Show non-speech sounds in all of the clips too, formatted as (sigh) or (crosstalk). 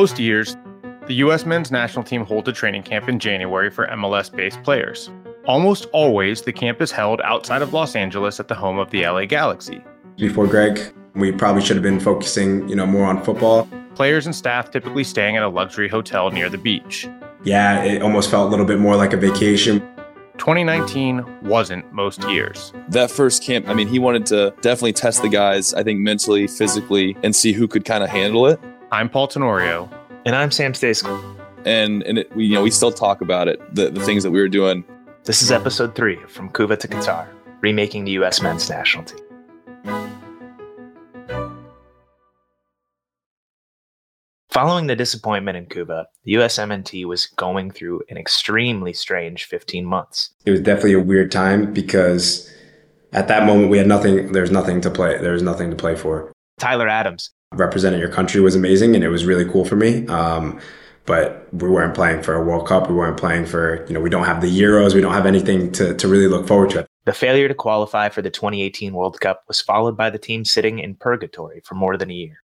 Most years, the U.S. men's national team holds a training camp in January for MLS based players. Almost always, the camp is held outside of Los Angeles at the home of the LA Galaxy. Before Greg, we probably should have been focusing, you know, more on football. Players and staff typically staying at a luxury hotel near the beach. Yeah, it almost felt a little bit more like a vacation. 2019 wasn't most years. That first camp, I mean, he wanted to definitely test the guys, I think mentally, physically, and see who could kind of handle it. I'm Paul Tenorio. And I'm Sam Stejskal. And and it, we you know we still talk about it, the, the things that we were doing. This is episode three From Cuba to Qatar, remaking the U.S. men's national team. Following the disappointment in Cuba, the USMNT was going through an extremely strange 15 months. It was definitely a weird time because at that moment we had nothing, there's nothing to play. there's nothing to play for. Tyler Adams. Representing your country was amazing and it was really cool for me. Um, but we weren't playing for a World Cup. We weren't playing for, you know, we don't have the Euros. We don't have anything to, to really look forward to. The failure to qualify for the 2018 World Cup was followed by the team sitting in purgatory for more than a year.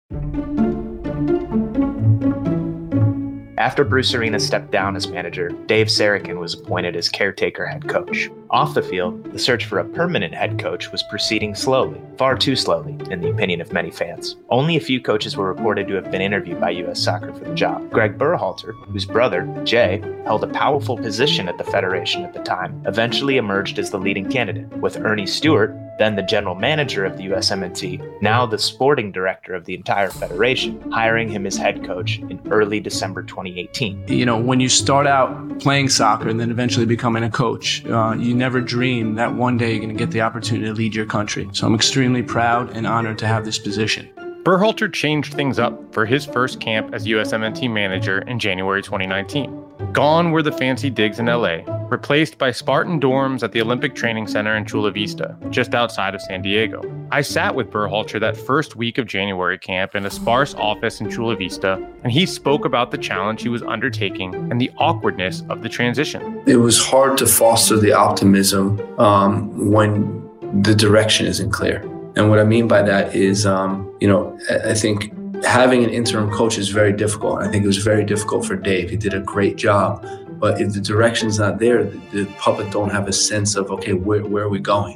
After Bruce Arena stepped down as manager, Dave Sarachan was appointed as caretaker head coach. Off the field, the search for a permanent head coach was proceeding slowly, far too slowly, in the opinion of many fans. Only a few coaches were reported to have been interviewed by U.S. Soccer for the job. Greg Berhalter, whose brother, Jay, held a powerful position at the Federation at the time, eventually emerged as the leading candidate, with Ernie Stewart, then the general manager of the USMNT, now the sporting director of the entire federation, hiring him as head coach in early December 2018. You know, when you start out playing soccer and then eventually becoming a coach, uh, you never dream that one day you're going to get the opportunity to lead your country. So I'm extremely proud and honored to have this position. Berhalter changed things up for his first camp as USMNT manager in January 2019. Gone were the fancy digs in LA, replaced by Spartan dorms at the Olympic Training Center in Chula Vista, just outside of San Diego. I sat with Berhalter that first week of January camp in a sparse office in Chula Vista, and he spoke about the challenge he was undertaking and the awkwardness of the transition. It was hard to foster the optimism um, when the direction isn't clear. And what I mean by that is, um, you know, I think having an interim coach is very difficult. I think it was very difficult for Dave. He did a great job. But if the direction's not there, the, the public don't have a sense of okay, where, where are we going?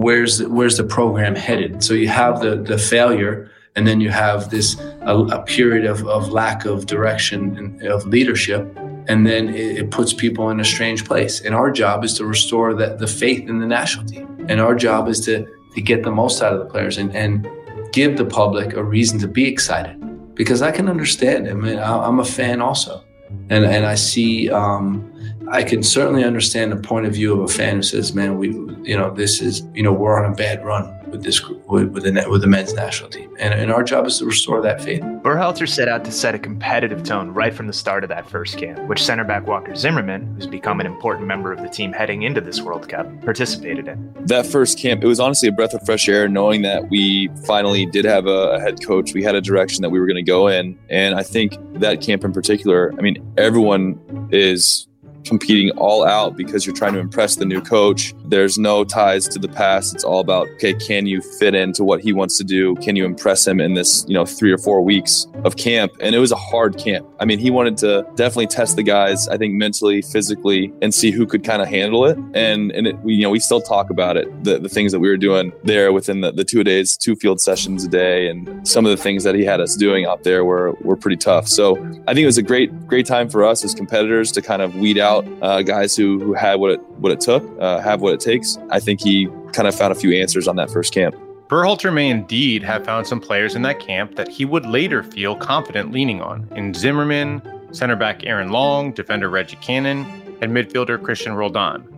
Where's the, where's the program headed? So you have the the failure, and then you have this a, a period of, of lack of direction and of leadership, and then it, puts people in a strange place. And our job is to restore the, the faith in the national team, and our job is to to get the most out of the players and, and give the public a reason to be excited because I can understand. I mean, I'm a fan also, and and I see. Um, I can certainly understand the point of view of a fan who says, "Man, we, you know, this is, you know, we're on a bad run with this group, with, with the with the men's national team, and, and our job is to restore that faith." Berhalter set out to set a competitive tone right from the start of that first camp, which center back Walker Zimmerman, who's become an important member of the team heading into this World Cup, participated in. That first camp, it was honestly a breath of fresh air, knowing that we finally did have a, a head coach. We had a direction that we were going to go in, and I think that camp in particular. I mean, everyone is competing all out because you're trying to impress the new coach. There's no ties to the past. It's all about, okay, can you fit into what he wants to do? Can you impress him in this, you know, three or four weeks of camp? And it was a hard camp. I mean, he wanted to definitely test the guys, I think mentally, physically, and see who could kind of handle it. And, and it, we, you know, we still talk about it, the, the things that we were doing there within the, the two days, two field sessions a day. And some of the things that he had us doing out there were, were pretty tough. So I think it was a great, great time for us as competitors to kind of weed out uh, guys who, who had what it, what it took, uh, have what it takes. I think he kind of found a few answers on that first camp. Berhalter may indeed have found some players in that camp that he would later feel confident leaning on in Zimmerman, center back Aaron Long, defender Reggie Cannon, and midfielder Christian Roldan.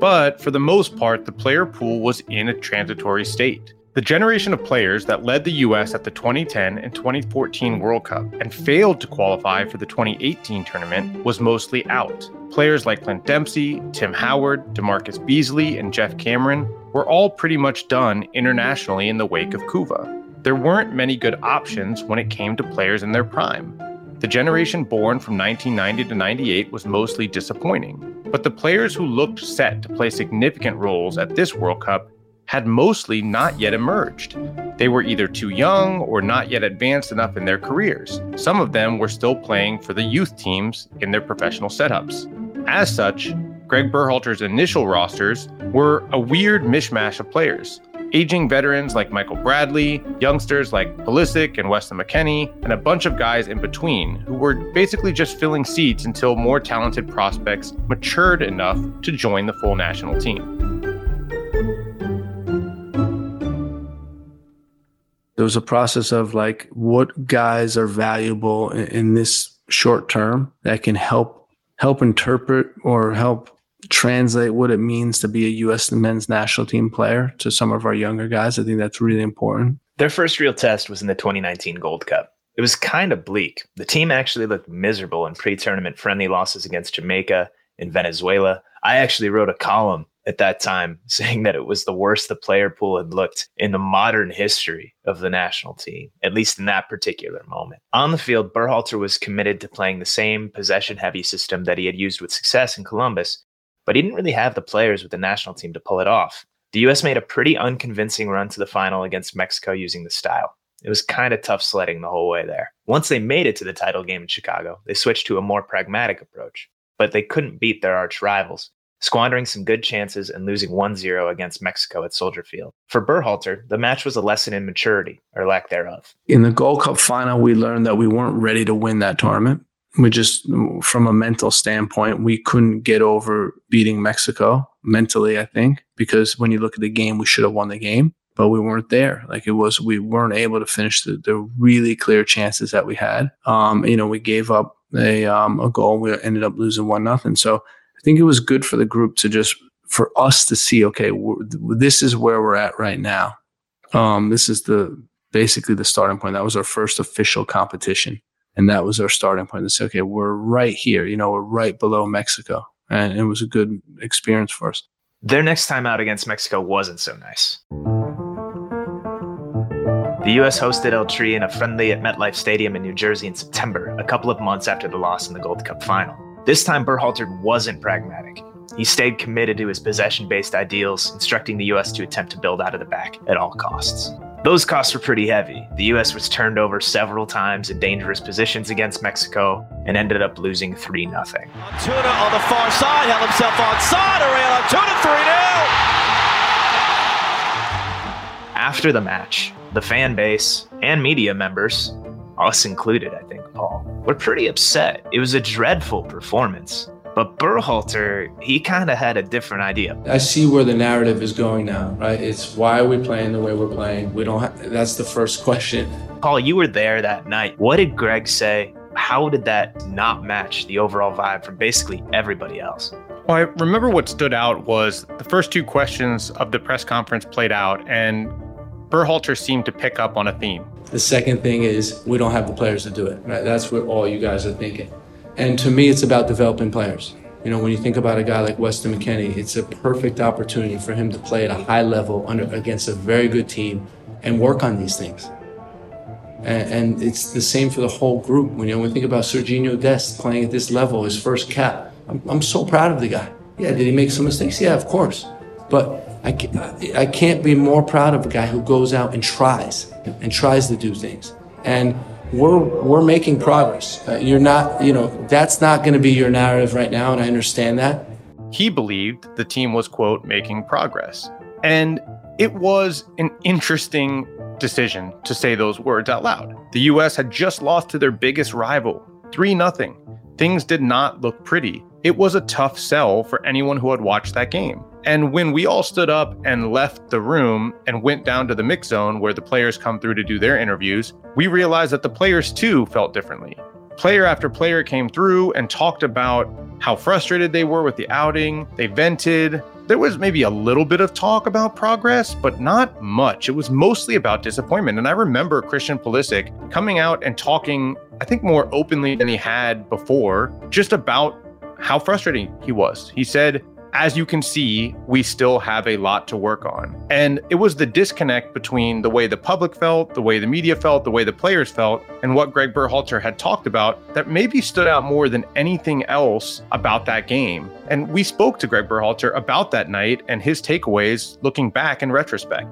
But for the most part, the player pool was in a transitory state. The generation of players that led the U.S. at the 2010 and 2014 World Cup and failed to qualify for the 2018 tournament was mostly out. Players like Clint Dempsey, Tim Howard, DaMarcus Beasley, and Geoff Cameron were all pretty much done internationally in the wake of Cuba. There weren't many good options when it came to players in their prime. The generation born from 1990 to 98 was mostly disappointing, but the players who looked set to play significant roles at this World Cup had mostly not yet emerged. They were either too young or not yet advanced enough in their careers. Some of them were still playing for the youth teams in their professional setups. As such, Greg Berhalter's initial rosters were a weird mishmash of players. Aging veterans like Michael Bradley, youngsters like Pulisic and Weston McKennie, and a bunch of guys in between who were basically just filling seats until more talented prospects matured enough to join the full national team. There was a process of like what guys are valuable in, in this short term that can help help interpret or help translate what it means to be a U.S. men's national team player to some of our younger guys. I think that's really important. Their first real test was in the 2019 Gold Cup. It was kind of bleak. The team actually looked miserable in pre tournament friendly losses against Jamaica and Venezuela. I actually wrote a column at that time (laughs) saying that it was the worst the player pool had looked in the modern history of the national team, at least in that particular moment. On the field, Berhalter was committed to playing the same possession heavy system that he had used with success in Columbus, but he didn't really have the players with the national team to pull it off. The US made a pretty unconvincing run to the final against Mexico using the style. It was kind of tough sledding the whole way there. Once they made it to the title game in Chicago, they switched to a more pragmatic approach, but they couldn't beat their arch rivals squandering some good chances and losing 1 0 against Mexico at Soldier Field. For Berhalter, the match was a lesson in maturity, or lack thereof. In the Gold Cup final, we learned that we weren't ready to win that tournament. We just, from a mental standpoint, we couldn't get over beating Mexico mentally, I think, because when you look at the game, we should have won the game but we weren't there. Like it was, we weren't able to finish the, the really clear chances that we had. Um, you know, we gave up a um, a goal. We ended up losing one nothing. So think it was good for the group to just for us to see, okay, this is where we're at right now. Um, this is the basically the starting point. That was our first official competition, and that was our starting point to say, okay, we're right here. You know, we're right below Mexico, and it was a good experience for us. Their next time out against Mexico wasn't so nice. The U.S. hosted El Tri in a friendly at MetLife Stadium in New Jersey in September, a couple of months after the loss in the Gold Cup final. This time, Berhalter wasn't pragmatic. He stayed committed to his possession based ideals, instructing the U.S. to attempt to build out of the back at all costs. Those costs were pretty heavy. The U.S. was turned over several times in dangerous positions against Mexico and ended up losing 3 0. Antuna on the far side held himself on side. Ariel Antuna 3 0. After the match, the fan base and media members, us included, I think, Paul, were pretty upset. It was a dreadful performance. But Berhalter, he kind of had a different idea. I see where the narrative is going now, right? It's why are we playing the way we're playing? We don't have, that's the first question. Paul, you were there that night. What did Greg say? How did that not match the overall vibe from basically everybody else? Well, I remember what stood out was the first two questions of the press conference played out, and Berhalter seemed to pick up on a theme. The second thing is we don't have the players to do it. Right? That's what all you guys are thinking. And to me, it's about developing players. You know, when you think about a guy like Weston McKennie, it's a perfect opportunity for him to play at a high level under against a very good team and work on these things. And, and it's the same for the whole group. When you know, when think about Sergiño Dest playing at this level, his first cap, I'm, I'm so proud of the guy. Yeah, did he make some mistakes? Yeah, of course. But I I can't be more proud of a guy who goes out and tries and tries to do things. And we're we're making progress. Uh, you're not, you know, that's not going to be your narrative right now, and I understand that. He believed the team was quote making progress, and it was an interesting decision to say those words out loud. The U.S. had just lost to their biggest rival, three nothing. Things did not look pretty. It was a tough sell for anyone who had watched that game. And when we all stood up and left the room and went down to the mix zone where the players come through to do their interviews, we realized that the players too felt differently. Player after player came through and talked about how frustrated they were with the outing. They vented. There was maybe a little bit of talk about progress, but not much. It was mostly about disappointment. And I remember Christian Pulisic coming out and talking, I think, more openly than he had before, just about how frustrating he was. He said, as you can see, we still have a lot to work on. And it was the disconnect between the way the public felt, the way the media felt, the way the players felt, and what Greg Berhalter had talked about that maybe stood out more than anything else about that game. And we spoke to Greg Berhalter about that night and his takeaways looking back in retrospect.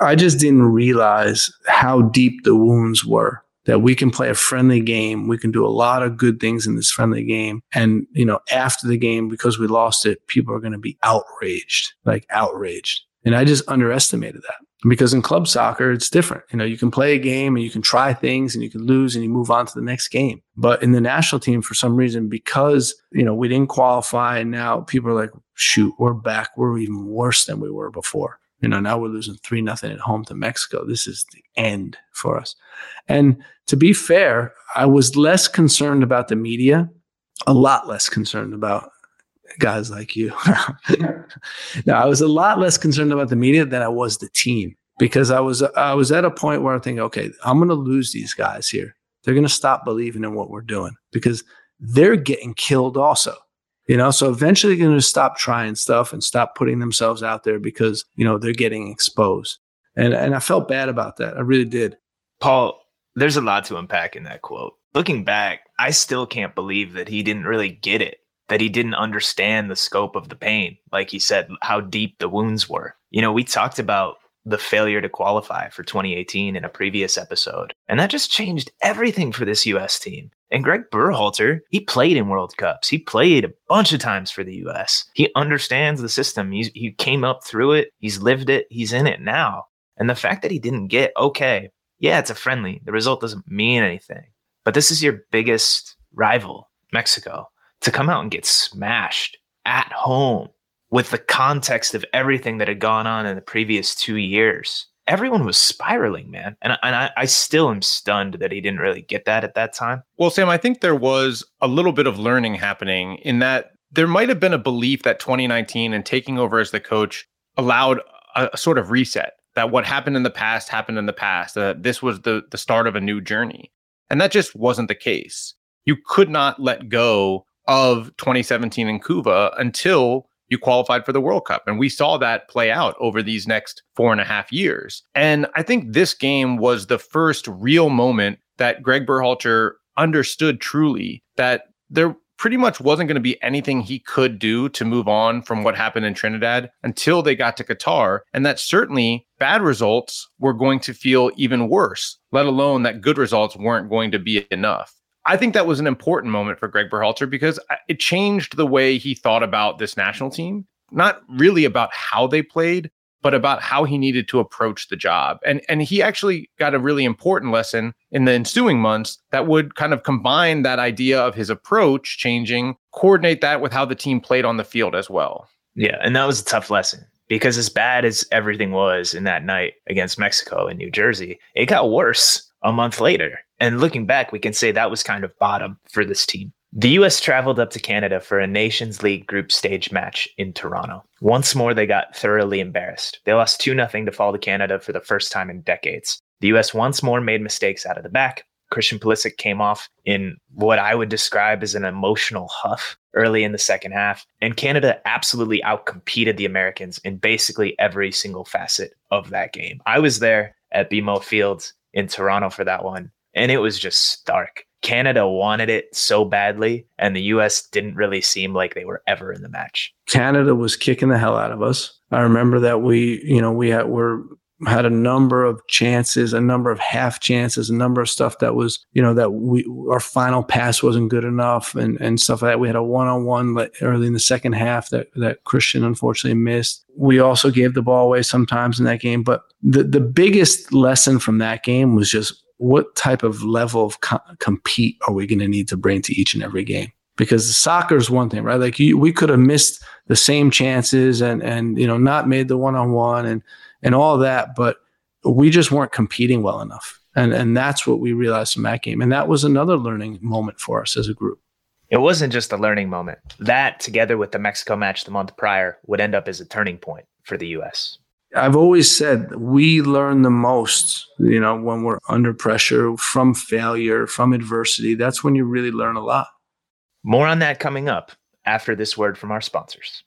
I just didn't realize how deep the wounds were that we can play a friendly game. We can do a lot of good things in this friendly game. And, you know, after the game, because we lost it, people are going to be outraged, like outraged. And I just underestimated that because in club soccer, it's different. You know, you can play a game and you can try things and you can lose and you move on to the next game. But in the national team, for some reason, because, you know, we didn't qualify and now people are like, shoot, we're back. We're even worse than we were before. You know, now we're losing three nothing at home to Mexico. This is the end for us. And to be fair, I was less concerned about the media, a lot less concerned about guys like you. (laughs) now I was a lot less concerned about the media than I was the team because I was I was at a point where I think, okay, I'm going to lose these guys here. They're going to stop believing in what we're doing because they're getting killed also. You know, so eventually they're going to stop trying stuff and stop putting themselves out there because, you know, they're getting exposed. And and I felt bad about that. I really did. Paul, there's a lot to unpack in that quote. Looking back, I still can't believe that he didn't really get it, that he didn't understand the scope of the pain. Like he said, how deep the wounds were. You know, we talked about the failure to qualify for 2018 in a previous episode. And that just changed everything for this US team. And Greg Berhalter, he played in World Cups. He played a bunch of times for the US. He understands the system. He's, he came up through it. He's lived it. He's in it now. And the fact that he didn't get, okay, yeah, it's a friendly. The result doesn't mean anything. But this is your biggest rival, Mexico, to come out and get smashed at home with the context of everything that had gone on in the previous two years everyone was spiraling, man. And, and I, I still am stunned that he didn't really get that at that time. Well, Sam, I think there was a little bit of learning happening in that there might have been a belief that 2019 and taking over as the coach allowed a, a sort of reset. That what happened in the past happened in the past. That this was the the start of a new journey, and that just wasn't the case. You could not let go of 2017 in Cuba until you qualified for the World Cup. And we saw that play out over these next four and a half years. And I think this game was the first real moment that Greg Berhalter understood truly that there pretty much wasn't going to be anything he could do to move on from what happened in Trinidad until they got to Qatar. And that certainly bad results were going to feel even worse, let alone that good results weren't going to be enough. I think that was an important moment for Greg Berhalter because it changed the way he thought about this national team, not really about how they played, but about how he needed to approach the job. And and he actually got a really important lesson in the ensuing months that would kind of combine that idea of his approach changing, coordinate that with how the team played on the field as well. Yeah, and that was a tough lesson because as bad as everything was in that night against Mexico in New Jersey, it got worse a month later. And looking back, we can say that was kind of bottom for this team. The US traveled up to Canada for a Nations League group stage match in Toronto. Once more, they got thoroughly embarrassed. They lost 2 0 to fall to Canada for the first time in decades. The US once more made mistakes out of the back. Christian Pulisic came off in what I would describe as an emotional huff early in the second half. And Canada absolutely outcompeted the Americans in basically every single facet of that game. I was there at BMO Fields in Toronto for that one. And it was just stark. Canada wanted it so badly, and the US didn't really seem like they were ever in the match. Canada was kicking the hell out of us. I remember that we, you know, we had were had a number of chances, a number of half chances, a number of stuff that was, you know, that we our final pass wasn't good enough and and stuff like that. We had a one on one early in the second half that that Christian unfortunately missed. We also gave the ball away sometimes in that game, but the the biggest lesson from that game was just what type of level of co- compete are we going to need to bring to each and every game because soccer is one thing, right? Like you, we could have missed the same chances and and you know not made the one on one and and all that, but we just weren't competing well enough. And and that's what we realized in that game. And that was another learning moment for us as a group. It wasn't just a learning moment. That together with the Mexico match the month prior would end up as a turning point for the US. I've always said we learn the most, you know, when we're under pressure from failure, from adversity. That's when you really learn a lot. More on that coming up. after this word from our sponsors.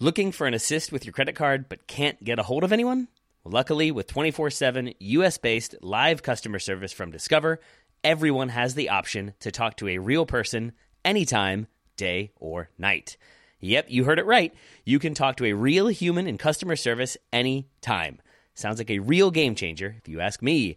Looking for an assist with your credit card but can't get a hold of anyone? Luckily, with 24 7 US based live customer service from Discover, everyone has the option to talk to a real person anytime, day or night. Yep, you heard it right. You can talk to a real human in customer service anytime. Sounds like a real game changer, if you ask me.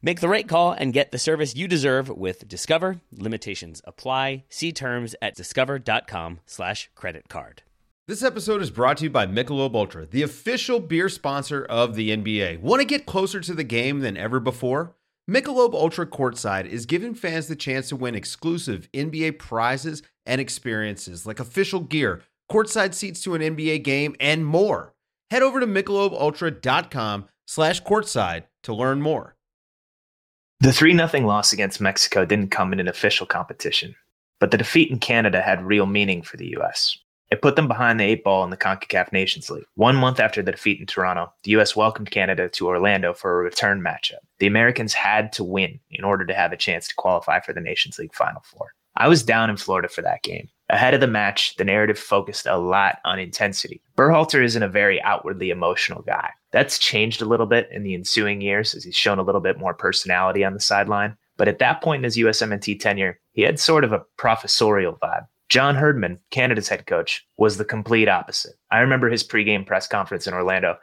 Make the right call and get the service you deserve with Discover. Limitations apply. See terms at discover.com slash credit card. This episode is brought to you by Michelob Ultra, the official beer sponsor of the NBA. Want to get closer to the game than ever before? Michelob Ultra Courtside is giving fans the chance to win exclusive NBA prizes and experiences like official gear, courtside seats to an NBA game, and more. Head over to michelobultra.com slash courtside to learn more. The 3 0 loss against Mexico didn't come in an official competition, but the defeat in Canada had real meaning for the U.S. It put them behind the eight ball in the CONCACAF Nations League. One month after the defeat in Toronto, the U.S. welcomed Canada to Orlando for a return matchup. The Americans had to win in order to have a chance to qualify for the Nations League Final Four. I was down in Florida for that game. Ahead of the match, the narrative focused a lot on intensity. Berhalter isn't a very outwardly emotional guy. That's changed a little bit in the ensuing years as he's shown a little bit more personality on the sideline. But at that point in his USMNT tenure, he had sort of a professorial vibe. John Herdman, Canada's head coach, was the complete opposite. I remember his pregame press conference in Orlando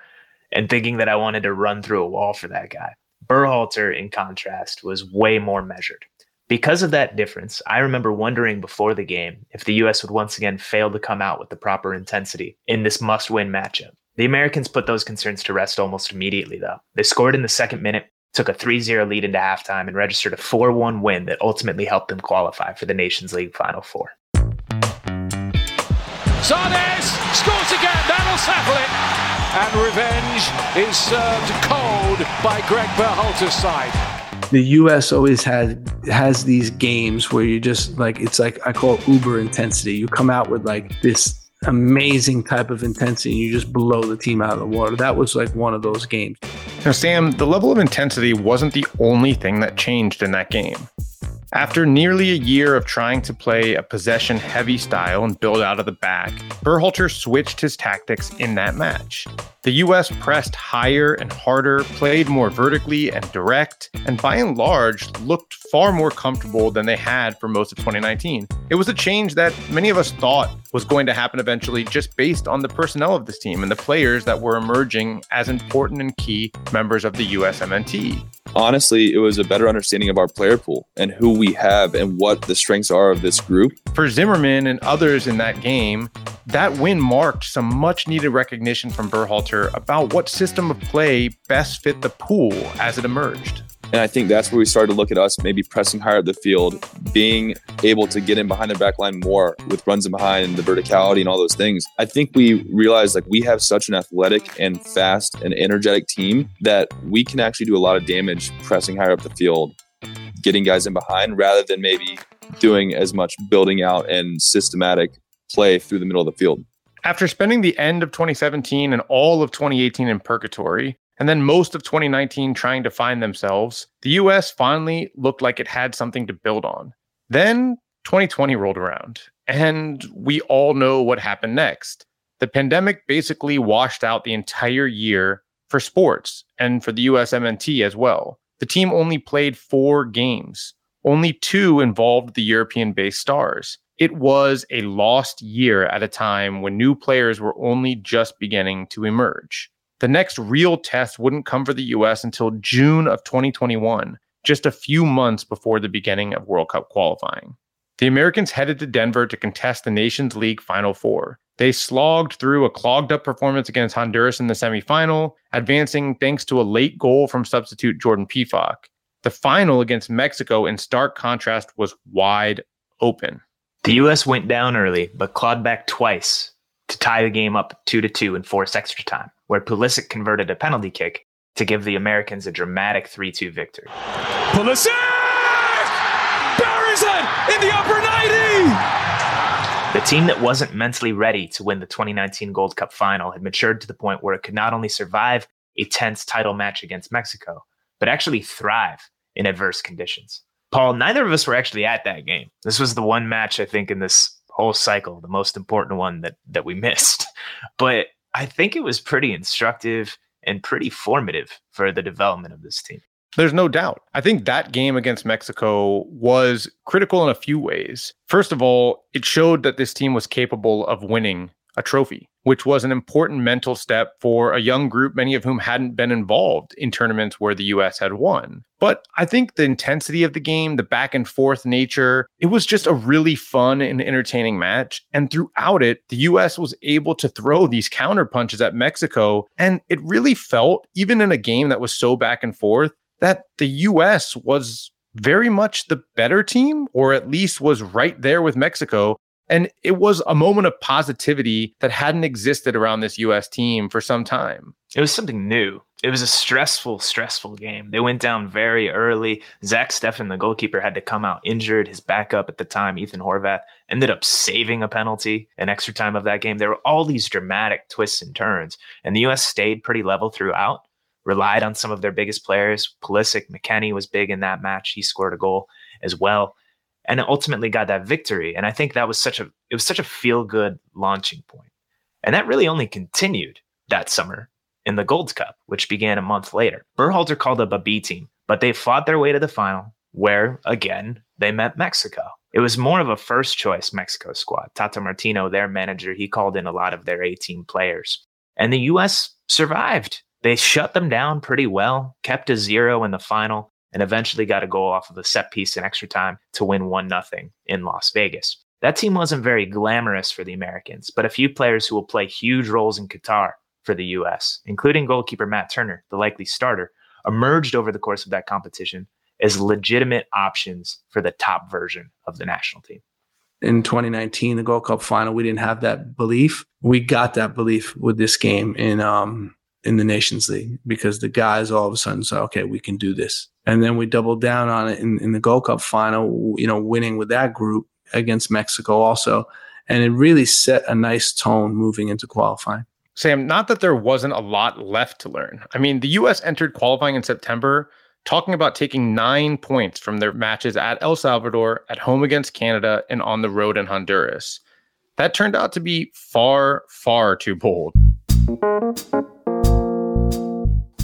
and thinking that I wanted to run through a wall for that guy. Berhalter, in contrast, was way more measured. Because of that difference, I remember wondering before the game if the US would once again fail to come out with the proper intensity in this must win matchup. The Americans put those concerns to rest almost immediately, though. They scored in the second minute, took a 3 0 lead into halftime, and registered a 4 1 win that ultimately helped them qualify for the Nations League Final Four. Zardes scores again. That'll settle it. And revenge is served cold by Greg Berhalter's side. The U.S. always has has these games where you just like it's like I call it uber intensity. You come out with like this amazing type of intensity and you just blow the team out of the water. That was like one of those games. Now, Sam, the level of intensity wasn't the only thing that changed in that game. After nearly a year of trying to play a possession heavy style and build out of the back, Berhalter switched his tactics in that match. The US pressed higher and harder, played more vertically and direct, and by and large looked far more comfortable than they had for most of 2019. It was a change that many of us thought was going to happen eventually just based on the personnel of this team and the players that were emerging as important and key members of the USMNT honestly, it was a better understanding of our player pool and who we have and what the strengths are of this group. For Zimmerman and others in that game, that win marked some much needed recognition from Berhalter about what system of play best fit the pool as it emerged. And I think that's where we started to look at us maybe pressing higher up the field, being able to get in behind their back line more with runs in behind and the verticality and all those things. I think we realized like we have such an athletic and fast and energetic team that we can actually do a lot of damage pressing higher up the field, getting guys in behind rather than maybe doing as much building out and systematic play through the middle of the field. After spending the end of 2017 and all of 2018 in purgatory, and then most of 2019 trying to find themselves, the US finally looked like it had something to build on. Then 2020 rolled around, and we all know what happened next. The pandemic basically washed out the entire year for sports and for the USMNT as well. The team only played four games, only two involved the European based stars. It was a lost year at a time when new players were only just beginning to emerge. The next real test wouldn't come for the US until June of 2021, just a few months before the beginning of World Cup qualifying. The Americans headed to Denver to contest the Nations League Final Four. They slogged through a clogged up performance against Honduras in the semifinal, advancing thanks to a late goal from substitute Jordan Pefok. The final against Mexico, in stark contrast, was wide open. The U.S. went down early, but clawed back twice to tie the game up 2 to 2 and force extra time, where Pulisic converted a penalty kick to give the Americans a dramatic 3 2 victory. Pulisic! Buries it in the upper 90! The team that wasn't mentally ready to win the 2019 Gold Cup final had matured to the point where it could not only survive a tense title match against Mexico, but actually thrive in adverse conditions. Paul, neither of us were actually at that game. This was the one match I think in this whole cycle, the most important one that that we (laughs) missed. But I think it was pretty instructive and pretty formative for the development of this team. There's no doubt. I think that game against Mexico was critical in a few ways. First of all, it showed that this team was capable of winning a trophy, which was an important mental step for a young group, many of whom hadn't been involved in tournaments where the US had won. But I think the intensity of the game, the back and forth nature, it was just a really fun and entertaining match. And throughout it, the US was able to throw these counter punches at Mexico. And it really felt, even in a game that was so back and forth, that the US was very much the better team, or at least was right there with Mexico. And it was a moment of positivity that hadn't existed around this US team for some time. It was something new. It was a stressful, stressful game. They went down very early. Zach Steffen, the goalkeeper, had to come out injured. His backup at the time, Ethan Horvath, ended up saving a penalty in extra time of that game. There were all these dramatic twists and turns, and the US stayed pretty level throughout, relied on some of their biggest players. Pulisic, McKennie was big in that match. He scored a goal as well and ultimately got that victory. And I think that was such a it was such a feel good launching point, and that really only continued that summer in the Gold Cup, which began a month later. Berhalter called up a B team, but they fought their way to the final, where again they met Mexico. It was more of a first choice Mexico squad. Tata Martino, their manager, he called in a lot of their A team players, and the U.S. survived. They shut them down pretty well, kept a zero in the final, and eventually got a goal off of a set piece in extra time to win 1 0 in Las Vegas. That team wasn't very glamorous for the Americans, but a few players who will play huge roles in Qatar for the U.S., including goalkeeper Matt Turner, the likely starter, emerged over the course of that competition as legitimate options for the top version of the national team. In 2019, the Gold Cup final, we didn't have that belief. We got that belief with this game in um, in the Nations League because the guys all of a sudden said, okay, we can do this. And then we doubled down on it in, in the Gold Cup final, you know, winning with that group against Mexico also. And it really set a nice tone moving into qualifying. Sam, not that there wasn't a lot left to learn. I mean, the U.S. entered qualifying in September talking about taking nine points from their matches at El Salvador, at home against Canada, and on the road in Honduras. That turned out to be far, far too bold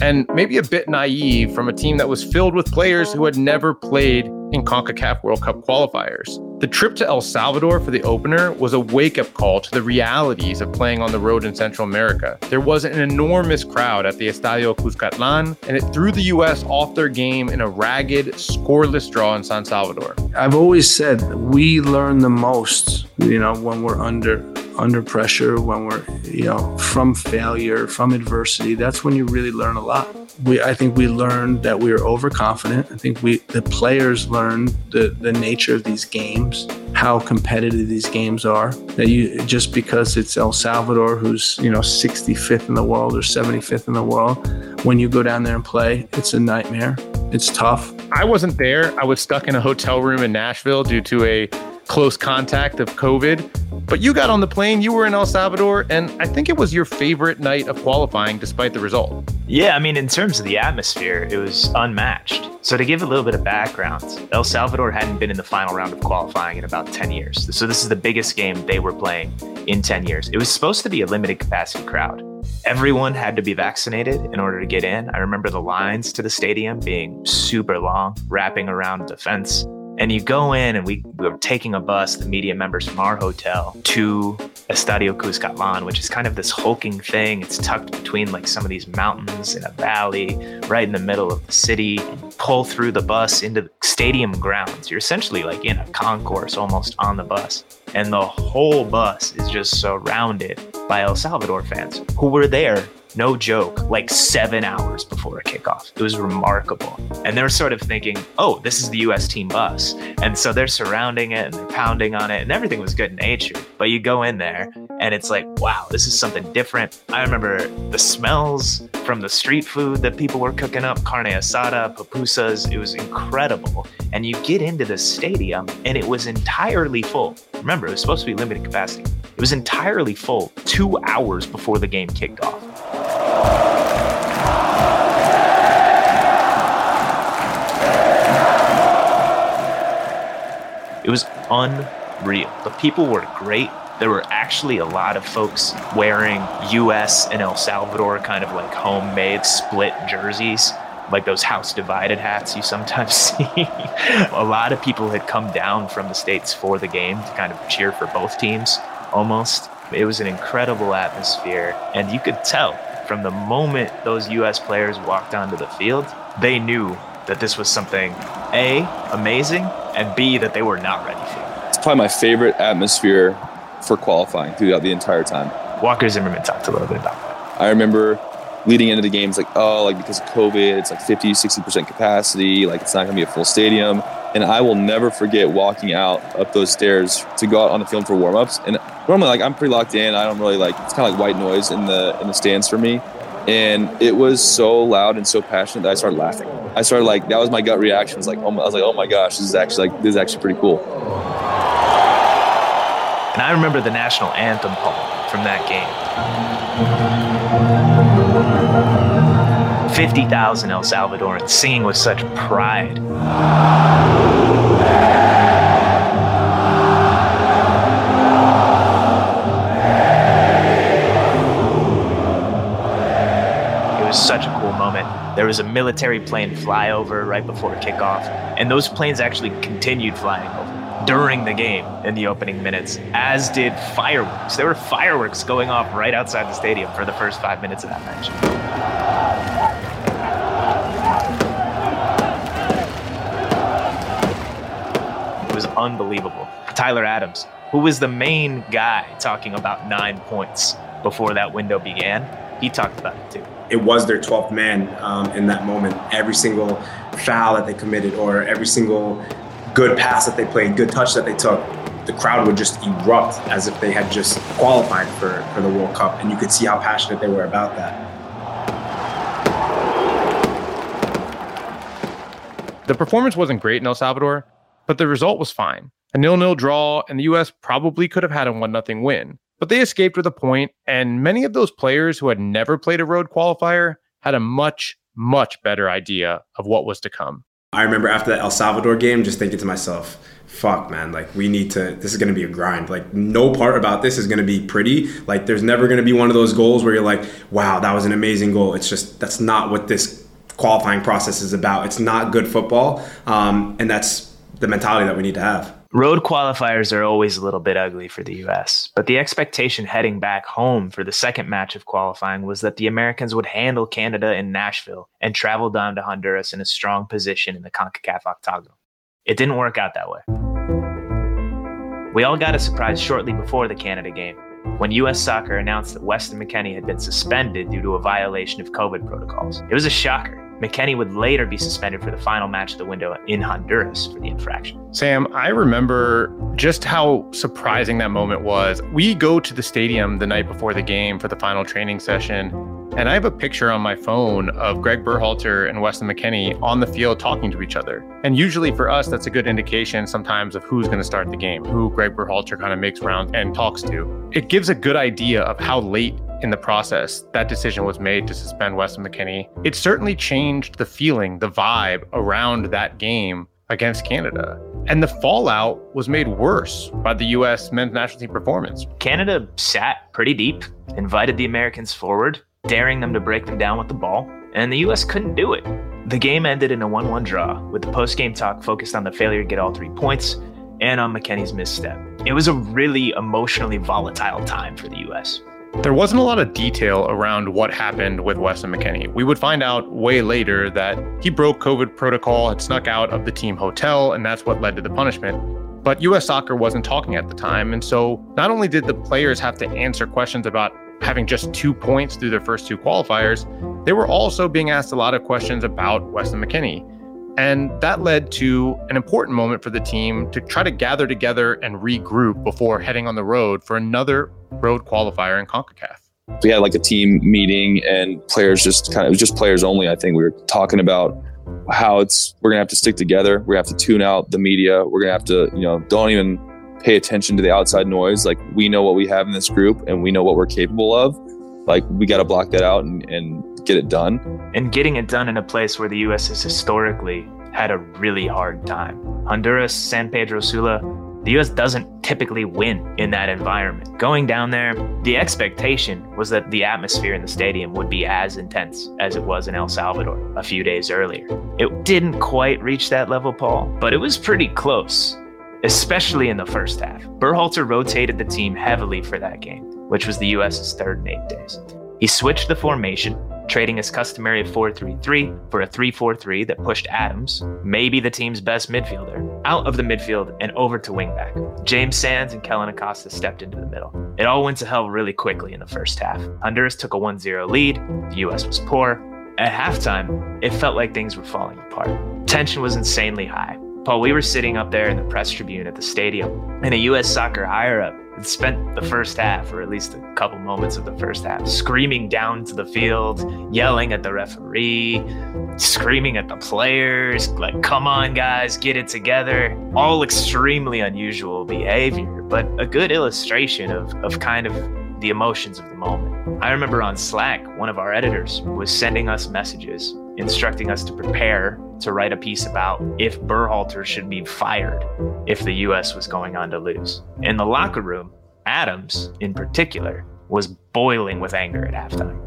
and maybe a bit naive from a team that was filled with players who had never played in CONCACAF World Cup qualifiers. The trip to El Salvador for the opener was a wake up call to the realities of playing on the road in Central America. There was an enormous crowd at the Estadio Cuscatlan, and it threw the U.S. off their game in a ragged, scoreless draw in San Salvador. I've always said we learn the most, you know, when we're under under pressure, when we're, you know, from failure, from adversity. That's when you really learn a lot we I think we learned that we were overconfident. I think we the players learned the the nature of these games, how competitive these games are. That you just because it's El Salvador, who's you know 65th in the world or 75th in the world, when you go down there and play, it's a nightmare. It's tough. I wasn't there. I was stuck in a hotel room in Nashville due to a close contact of COVID. But you got on the plane, you were in El Salvador, and I think it was your favorite night of qualifying despite the result. Yeah, I mean, in terms of the atmosphere, it was unmatched. So, to give a little bit of background, El Salvador hadn't been in the final round of qualifying in about 10 years. So, this is the biggest game they were playing in 10 years. It was supposed to be a limited capacity crowd. Everyone had to be vaccinated in order to get in. I remember the lines to the stadium being super long, wrapping around the fence. And you go in, and we, we were taking a bus, the media members from our hotel, to Estadio Cuscatlan, which is kind of this hulking thing. It's tucked between like some of these mountains in a valley, right in the middle of the city. Pull through the bus into the stadium grounds. You're essentially like in a concourse almost on the bus. And the whole bus is just surrounded by El Salvador fans who were there no joke, like seven hours before a kickoff. It was remarkable. And they're sort of thinking, oh, this is the US team bus. And so they're surrounding it and they're pounding on it, and everything was good natured. But you go in there and it's like, wow, this is something different. I remember the smells from the street food that people were cooking up carne asada, pupusas. It was incredible. And you get into the stadium and it was entirely full. Remember, it was supposed to be limited capacity. It was entirely full two hours before the game kicked off. It was unreal. The people were great. There were actually a lot of folks wearing US and El Salvador kind of like homemade split jerseys like those house divided hats you sometimes (laughs) see. a lot of people had come down from the States for the game to kind of cheer for both teams almost. It was an incredible atmosphere, and you could tell from the moment those US players walked onto the field, they knew that this was something A, amazing, and B, that they were not ready for. It's probably my favorite atmosphere for qualifying throughout the entire time. Walker Zimmerman talked a little bit about that. I remember leading into the games like oh like because of covid it's like 50 60% capacity like it's not going to be a full stadium and i will never forget walking out up those stairs to go out on the field for warm-ups and normally like i'm pretty locked in i don't really like it's kind of like white noise in the in the stands for me and it was so loud and so passionate that i started laughing i started like that was my gut reaction was like oh my, i was like oh my gosh this is actually like this is actually pretty cool and i remember the national anthem Paul, from that game 50,000 El Salvadorans singing with such pride. It was such. There was a military plane flyover right before kickoff, and those planes actually continued flying over during the game in the opening minutes, as did fireworks. There were fireworks going off right outside the stadium for the first five minutes of that match. It was unbelievable. Tyler Adams, who was the main guy talking about nine points before that window began, he talked about it too. It was their 12th man um, in that moment. Every single foul that they committed or every single good pass that they played, good touch that they took, the crowd would just erupt as if they had just qualified for, for the World Cup. And you could see how passionate they were about that. The performance wasn't great in El Salvador, but the result was fine. A nil-nil draw, and the U.S. probably could have had a one-nothing win. But they escaped with a point, and many of those players who had never played a road qualifier had a much, much better idea of what was to come. I remember after that El Salvador game, just thinking to myself, fuck, man, like we need to, this is going to be a grind. Like, no part about this is going to be pretty. Like, there's never going to be one of those goals where you're like, wow, that was an amazing goal. It's just, that's not what this qualifying process is about. It's not good football. Um, and that's the mentality that we need to have. Road qualifiers are always a little bit ugly for the US, but the expectation heading back home for the second match of qualifying was that the Americans would handle Canada in Nashville and travel down to Honduras in a strong position in the CONCACAF octagonal. It didn't work out that way. We all got a surprise shortly before the Canada game when U.S. Soccer announced that Weston McKennie had been suspended due to a violation of COVID protocols. It was a shocker. McKennie would later be suspended for the final match of the window in Honduras for the infraction. Sam, I remember just how surprising that moment was. We go to the stadium the night before the game for the final training session, and I have a picture on my phone of Greg Berhalter and Weston McKennie on the field talking to each other. And usually for us, that's a good indication sometimes of who's going to start the game, who Greg Berhalter kind of makes rounds and talks to. It gives a good idea of how late in the process that decision was made to suspend Weston McKennie. it certainly changed the feeling, the vibe around that game against Canada. And the fallout was made worse by the U.S. men's national team performance. Canada sat pretty deep, invited the Americans forward, daring them to break them down with the ball, and the U.S. couldn't do it. The game ended in a 1 1 draw, with the post game talk focused on the failure to get all three points and on McKennie's misstep. It was a really emotionally volatile time for the U.S. There wasn't a lot of detail around what happened with Weston McKennie. We would find out way later that he broke COVID protocol, had snuck out of the team hotel, and that's what led to the punishment. But US soccer wasn't talking at the time. And so not only did the players have to answer questions about having just two points through their first two qualifiers, they were also being asked a lot of questions about Weston McKennie. And that led to an important moment for the team to try to gather together and regroup before heading on the road for another road qualifier in CONCACAF. We had like a team meeting and players just kind of, it was just players only. I think we were talking about how it's, we're going to have to stick together. We're going to have to tune out the media. We're going to have to, you know, don't even pay attention to the outside noise. Like we know what we have in this group and we know what we're capable of. Like we got to block that out and, and get it done. And getting it done in a place where the U.S. has historically had a really hard time. Honduras, San Pedro Sula, The US doesn't typically win in that environment. Going down there, the expectation was that the atmosphere in the stadium would be as intense as it was in El Salvador a few days earlier. It didn't quite reach that level, Paul, but it was pretty close, especially in the first half. Berhalter rotated the team heavily for that game, which was the US's third in eight days. He switched the formation trading his customary 4-3-3 for a 3-4-3 that pushed Adams, maybe the team's best midfielder, out of the midfield and over to wingback. James Sands and Kellen Acosta stepped into the middle. It all went to hell really quickly in the first half. Honduras took a 1-0 lead, the US was poor. At halftime, it felt like things were falling apart. Tension was insanely high. Paul, we were sitting up there in the press tribune at the stadium, and a US soccer higher up spent the first half, or at least a couple moments of the first half, screaming down to the field, yelling at the referee, screaming at the players, like, come on, guys, get it together. All extremely unusual behavior, but a good illustration of, of kind of the emotions of the moment. I remember on Slack, one of our editors was sending us messages instructing us to prepare to write a piece about if Berhalter should be fired if the U.S. was going on to lose. In the locker room, Adams, in particular, was boiling with anger at halftime.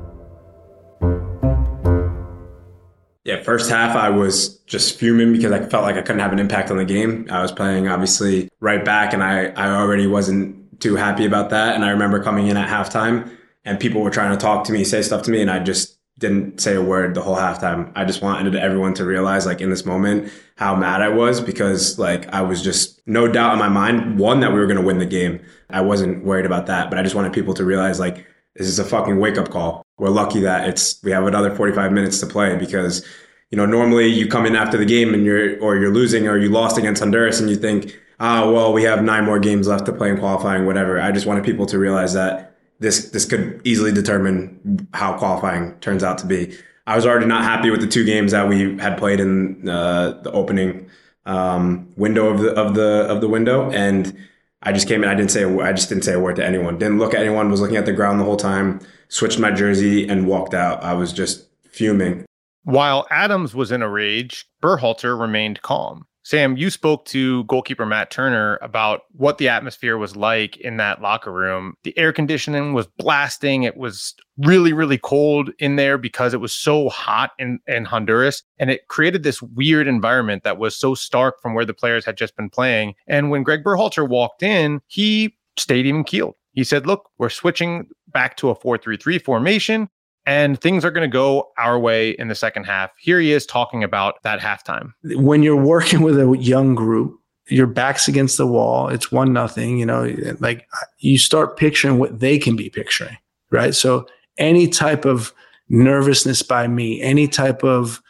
Yeah, first half I was just fuming because I felt like I couldn't have an impact on the game. I was playing obviously right back and I, I already wasn't too happy about that. And I remember coming in at halftime and people were trying to talk to me, say stuff to me, and I just didn't say a word the whole halftime. I just wanted everyone to realize, like, in this moment, how mad I was because, like, I was just no doubt in my mind, one, that we were going to win the game. I wasn't worried about that, but I just wanted people to realize, like, this is a fucking wake up call. We're lucky that it's, we have another 45 minutes to play because, you know, normally you come in after the game and you're, or you're losing or you lost against Honduras and you think, ah, oh, well, we have nine more games left to play in qualifying, whatever. I just wanted people to realize that this this could easily determine how qualifying turns out to be. I was already not happy with the two games that we had played in uh, the opening um, window of the of the of the window, and I just came in. I didn't say I just didn't say a word to anyone. Didn't look at anyone. Was looking at the ground the whole time. Switched my jersey and walked out. I was just fuming. While Adams was in a rage, Berhalter remained calm. Sam, you spoke to goalkeeper Matt Turner about what the atmosphere was like in that locker room. The air conditioning was blasting. It was really, really cold in there because it was so hot in, in Honduras. And it created this weird environment that was so stark from where the players had just been playing. And when Greg Berhalter walked in, he stayed even keeled. He said, Look, we're switching back to a 4 3 3 formation and things are going to go our way in the second half. Here he is talking about that halftime. When you're working with a young group, your back's against the wall. It's one nothing. You know, like you start picturing what they can be picturing, right? So any type of nervousness by me, any type of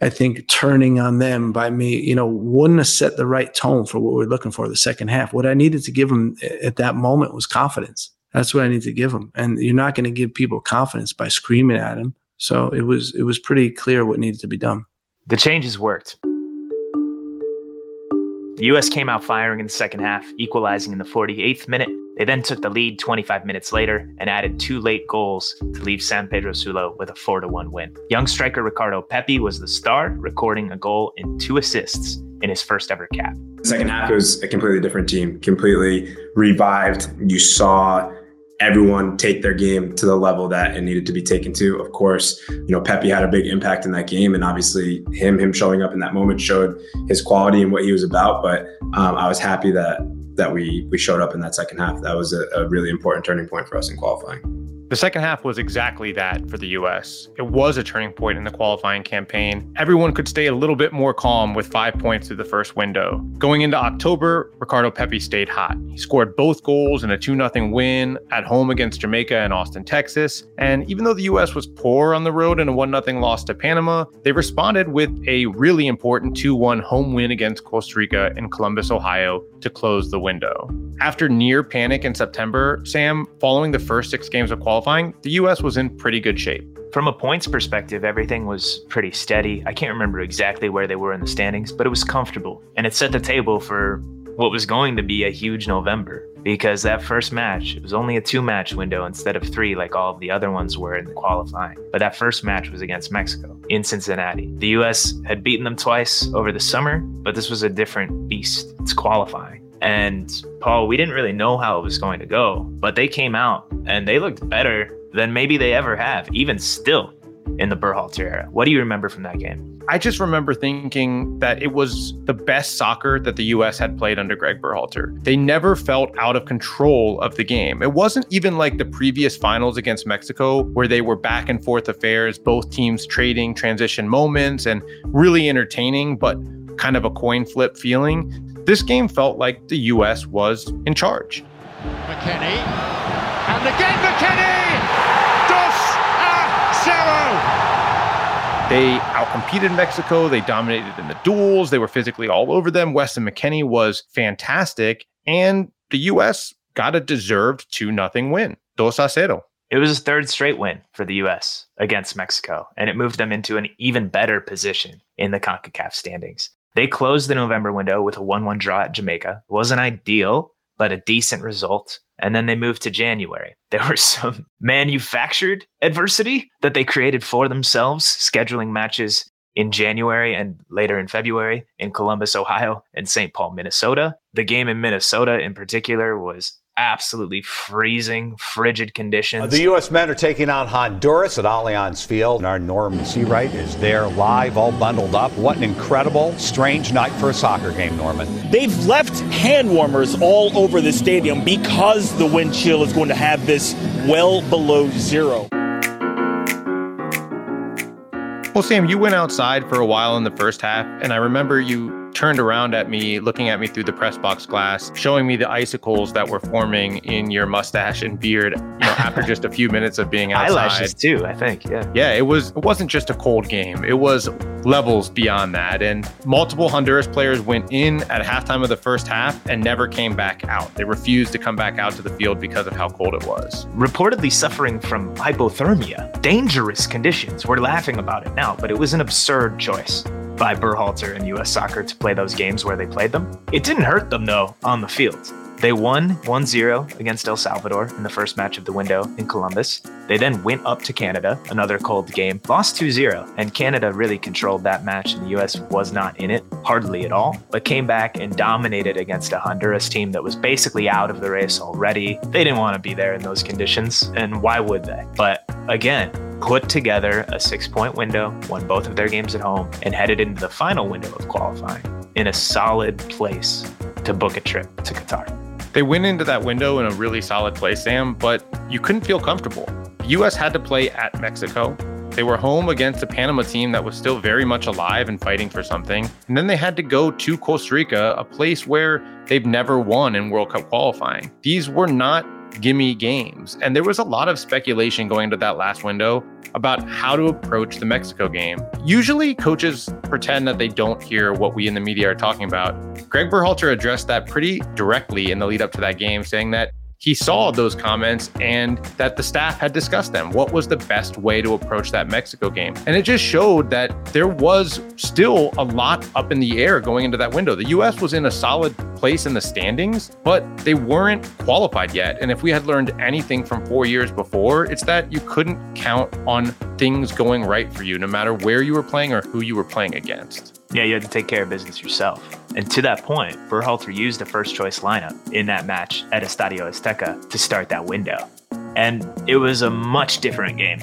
I think turning on them by me, you know, wouldn't have set the right tone for what we're looking for the second half. What I needed to give them at that moment was confidence. That's what I need to give them. And you're not going to give people confidence by screaming at them. So it was it was pretty clear what needed to be done. The changes worked. The U.S. came out firing in the second half, equalizing in the 48th minute. They then took the lead 25 minutes later and added two late goals to leave San Pedro Sula with a 4 1 win. Young striker Ricardo Pepi was the star, recording a goal and two assists in his first ever cap. The second half was a completely different team, completely revived. You saw everyone take their game to the level that it needed to be taken to. Of course, you know, Pepi had a big impact in that game, and obviously him him showing up in that moment showed his quality and what he was about. But um, I was happy that that we we showed up in that second half. That was a, a really important turning point for us in qualifying. The second half was exactly that for the US. It was a turning point in the qualifying campaign. Everyone could stay a little bit more calm with five points through the first window. Going into October, Ricardo Pepi stayed hot. He scored both goals in a 2 0 win at home against Jamaica and Austin, Texas. And even though the US was poor on the road in a 1 0 loss to Panama, they responded with a really important 2 1 home win against Costa Rica in Columbus, Ohio to close the window. After near panic in September, Sam, following the first six games of qualifying, the US was in pretty good shape. From a points perspective, everything was pretty steady. I can't remember exactly where they were in the standings, but it was comfortable. And it set the table for what was going to be a huge November because that first match, it was only a two match window instead of three like all of the other ones were in the qualifying. But that first match was against Mexico in Cincinnati. The US had beaten them twice over the summer, but this was a different beast. It's qualifying. And Paul, we didn't really know how it was going to go, but they came out and they looked better than maybe they ever have, even still in the Berhalter era. What do you remember from that game? I just remember thinking that it was the best soccer that the US had played under Greg Berhalter. They never felt out of control of the game. It wasn't even like the previous finals against Mexico where they were back and forth affairs, both teams trading transition moments and really entertaining, but kind of a coin flip feeling. This game felt like the US was in charge. McKennie. And again McKennie! Dos a zero! They outcompeted Mexico. They dominated in the duels. They were physically all over them. Weston McKennie was fantastic. And the U.S. got a deserved 2 0 win. Dos a cero. It was a third straight win for the U.S. against Mexico, and it moved them into an even better position in the CONCACAF standings. They closed the November window with a 1 1 draw at Jamaica. It wasn't ideal, but a decent result. And then they moved to January. (laughs) There was some manufactured adversity that they created for themselves, scheduling matches in January and later in February in Columbus, Ohio, and St. Paul, Minnesota. The game in Minnesota, in particular, was absolutely freezing, frigid conditions. Uh, the U.S. men are taking on Honduras at Allianz Field. And our Norm Seawright is there live, all bundled up. What an incredible, strange night for a soccer game, Norman. They've left hand warmers all over the stadium because the wind chill is going to have this well below zero. Well, Sam, you went outside for a while in the first half, and I remember you turned around at me, looking at me through the press box glass, showing me the icicles that were forming in your mustache and beard. You know, (laughs) after just a few minutes of being outside. Eyelashes too, I think. Yeah. Yeah, it was. It wasn't just a cold game. It was levels beyond that, and multiple Honduras players went in at halftime of the first half and never came back out. They refused to come back out to the field because of how cold it was. Reportedly suffering from hypothermia, dangerous conditions. We're laughing about it now, but it was an absurd choice by Berhalter and U.S. Soccer to play those games where they played them. It didn't hurt them, though, on the field. They won 1 0 against El Salvador in the first match of the window in Columbus. They then went up to Canada, another cold game, lost 2 0, and Canada really controlled that match, and the U.S. was not in it, hardly at all, but came back and dominated against a Honduras team that was basically out of the race already. They didn't want to be there in those conditions, and why would they? But again, put together a six point window, won both of their games at home, and headed into the final window of qualifying in a solid place to book a trip to Qatar. They went into that window in a really solid place, Sam, but you couldn't feel comfortable. The U.S. had to play at Mexico. They were home against a Panama team that was still very much alive and fighting for something. And then they had to go to Costa Rica, a place where they've never won in World Cup qualifying. These were not gimme games. And there was a lot of speculation going into that last window about how to approach the Mexico game. Usually, coaches pretend that they don't hear what we in the media are talking about. Greg Berhalter addressed that pretty directly in the lead up to that game, saying that he saw those comments and that the staff had discussed them. What was the best way to approach that Mexico game? And it just showed that there was still a lot up in the air going into that window. The U.S. was in a solid place in the standings, but they weren't qualified yet. And if we had learned anything from four years before, it's that you couldn't count on things going right for you, no matter where you were playing or who you were playing against. Yeah, you had to take care of business yourself. And to that point, Berhalter used the first choice lineup in that match at Estadio Azteca to start that window. And it was a much different game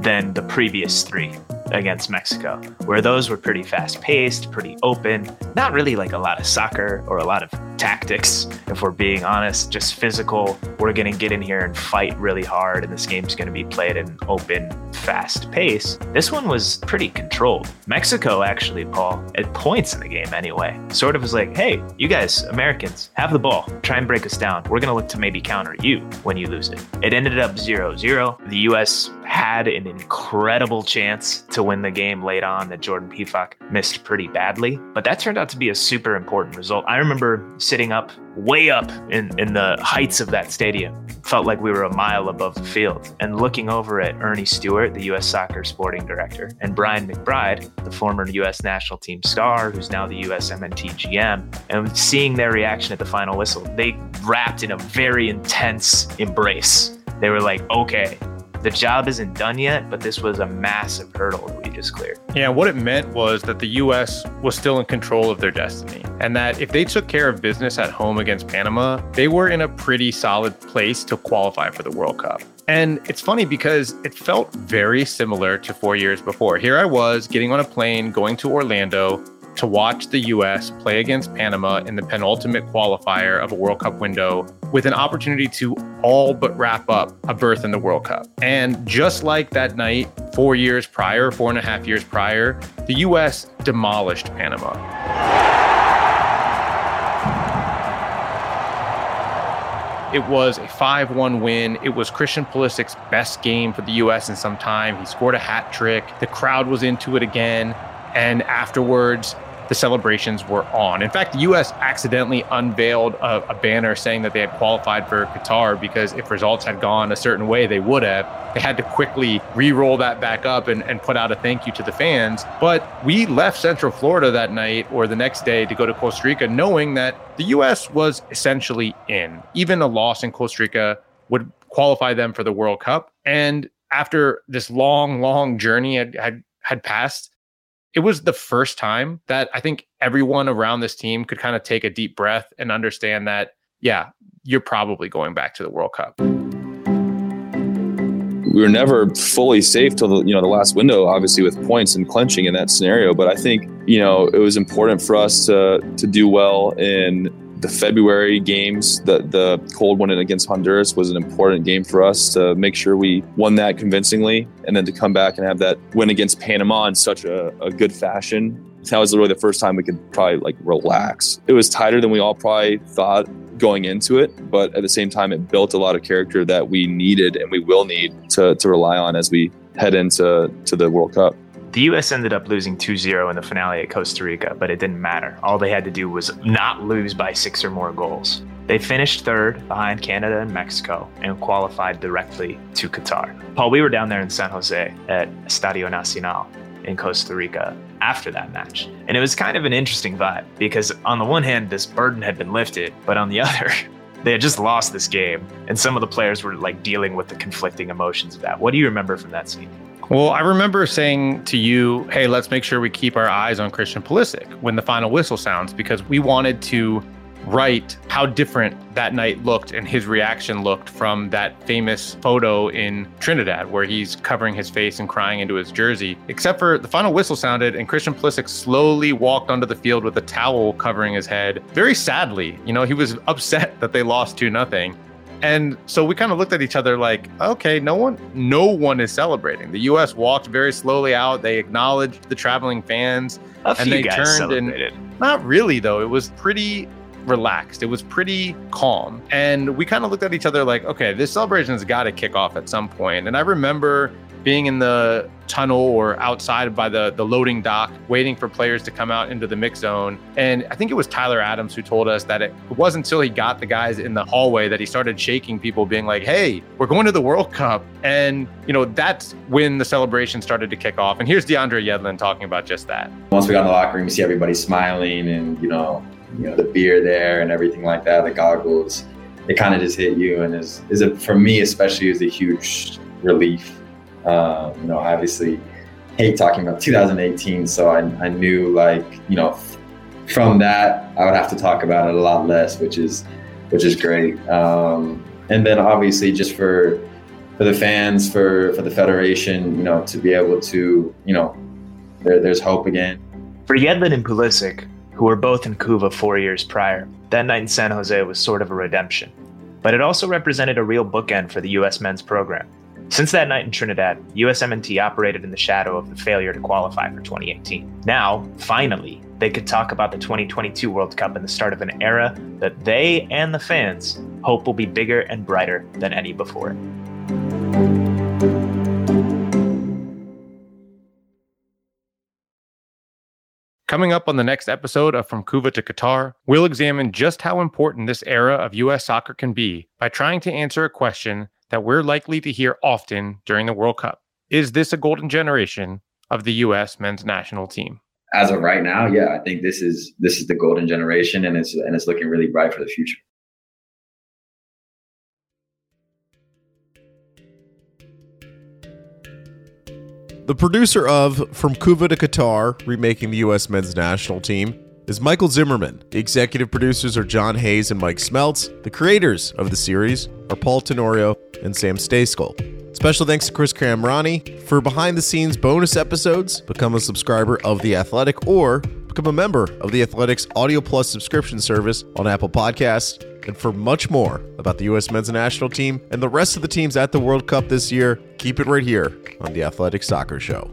than the previous three against Mexico, where those were pretty fast paced, pretty open, not really like a lot of soccer or a lot of tactics, if we're being honest, just physical. We're going to get in here and fight really hard, and this game's going to be played at an open, fast pace. This one was pretty controlled. Mexico, actually, Paul, at points in the game anyway, sort of was like, hey, you guys, Americans, have the ball, try and break us down. We're going to look to maybe counter you when you lose it. It ended up 0 0. The U.S. had an incredible chance to win the game late on that Jordan Pefok missed pretty badly, but that turned out to be a super important result. I remember sitting up way up in, in the heights of that stadium. Felt like we were a mile above the field. And looking over at Ernie Stewart, the U.S. soccer sporting director, and Brian McBride, the former U.S. national team star, who's now the U.S. MNT GM, and seeing their reaction at the final whistle, they wrapped in a very intense embrace. They were like, okay, the job isn't done yet, but this was a massive hurdle we just cleared. Yeah, what it meant was that the U.S. was still in control of their destiny, and that if they took care of business at home against Panama, they were in a pretty solid place to qualify for the World Cup. And it's funny because it felt very similar to four years before. Here I was getting on a plane, going to Orlando, to watch the US play against Panama in the penultimate qualifier of a World Cup window with an opportunity to all but wrap up a berth in the World Cup. And just like that night, four years prior, four and a half years prior, the US demolished Panama. It was a 5 1 win. It was Christian Pulisic's best game for the U.S. in some time. He scored a hat trick. The crowd was into it again. And afterwards, the celebrations were on. In fact, the U.S. accidentally unveiled a, a, banner saying that they had qualified for Qatar because if results had gone a certain way, they would have. They had to quickly re roll that back up and, and put out a thank you to the fans. But we left Central Florida that night or the next day to go to Costa Rica, knowing that the U.S. was essentially in. Even a loss in Costa Rica would qualify them for the World Cup. And after this long, long journey had, had, had passed, it was the first time that I think everyone around this team could kind of take a deep breath and understand that, yeah, you're probably going back to the World Cup. We were never fully safe till the you know the last window, obviously with points and clenching in that scenario. But I think you know it was important for us to to do well in the February games, the the cold one against Honduras was an important game for us to make sure we won that convincingly, and then to come back and have that win against Panama in such a, a good fashion. That was literally the first time we could probably like relax. It was tighter than we all probably thought going into it, but at the same time, it built a lot of character that we needed and we will need to to rely on as we head into to the World Cup. The U.S. ended up losing 2 0 in the finale at Costa Rica, but it didn't matter. All they had to do was not lose by six or more goals. They finished third behind Canada and Mexico and qualified directly to Qatar. Paul, we were down there in San Jose at Estadio Nacional in Costa Rica after that match. And it was kind of an interesting vibe because, on the one hand, this burden had been lifted, but on the (laughs) other, they had just lost this game. And some of the players were like dealing with the conflicting emotions of that. What do you remember from that scene? Well, I remember saying to you, hey, let's make sure we keep our eyes on Christian Pulisic when the final whistle sounds, because we wanted to write how different that night looked and his reaction looked from that famous photo in Trinidad where he's covering his face and crying into his jersey. Except for the final whistle sounded and Christian Pulisic slowly walked onto the field with a towel covering his head, very sadly. You know, he was upset (laughs) that they lost 2 nothing. And so we kind of looked at each other like, okay, no one no one is celebrating. The US walked very slowly out. They acknowledged the traveling fans A and they turned celebrated. and not really though. It was pretty relaxed. It was pretty calm. And we kind of looked at each other like, okay, this celebration's got to kick off at some point. And I remember being in the tunnel or outside by the the loading dock waiting for players to come out into the mix zone and i think it was tyler adams who told us that it wasn't until he got the guys in the hallway that he started shaking people being like hey we're going to the world cup and you know that's when the celebration started to kick off and here's deandre yedlin talking about just that once we got in the locker room you see everybody smiling and you know you know the beer there and everything like that the goggles it kind of just hit you and is is it for me especially is a huge relief um, you know, obviously hate talking about 2018, so I, I knew like you know from that I would have to talk about it a lot less, which is which is great. Um, and then obviously just for for the fans, for for the federation, you know, to be able to you know there, there's hope again. For Yedlin and Pulisic, who were both in Couva four years prior, that night in San Jose was sort of a redemption. But it also represented a real bookend for the U.S. men's program. Since that night in Trinidad, USMNT operated in the shadow of the failure to qualify for 2018. Now, finally, they could talk about the 2022 World Cup and the start of an era that they and the fans hope will be bigger and brighter than any before. Coming up on the next episode of From Couva to Qatar, we'll examine just how important this era of U.S. soccer can be by trying to answer a question that we're likely to hear often during the World Cup. Is this a golden generation of the U.S. men's national team? As of right now, yeah, I think this is this is the golden generation, and it's and it's looking really bright for the future. The producer of From Couva to Qatar, remaking the U.S. men's national team, is Michael Zimmerman. The executive producers are John Hayes and Mike Smeltz. The creators of the series are Paul Tenorio and Sam Stejskal. Special thanks to Chris Kamrani for behind the scenes bonus episodes. Become a subscriber of The Athletic or become a member of The Athletic's Audio Plus subscription service on Apple Podcasts. And for much more about the U.S. men's national team and the rest of the teams at the World Cup this year, keep it right here on The Athletic Soccer Show.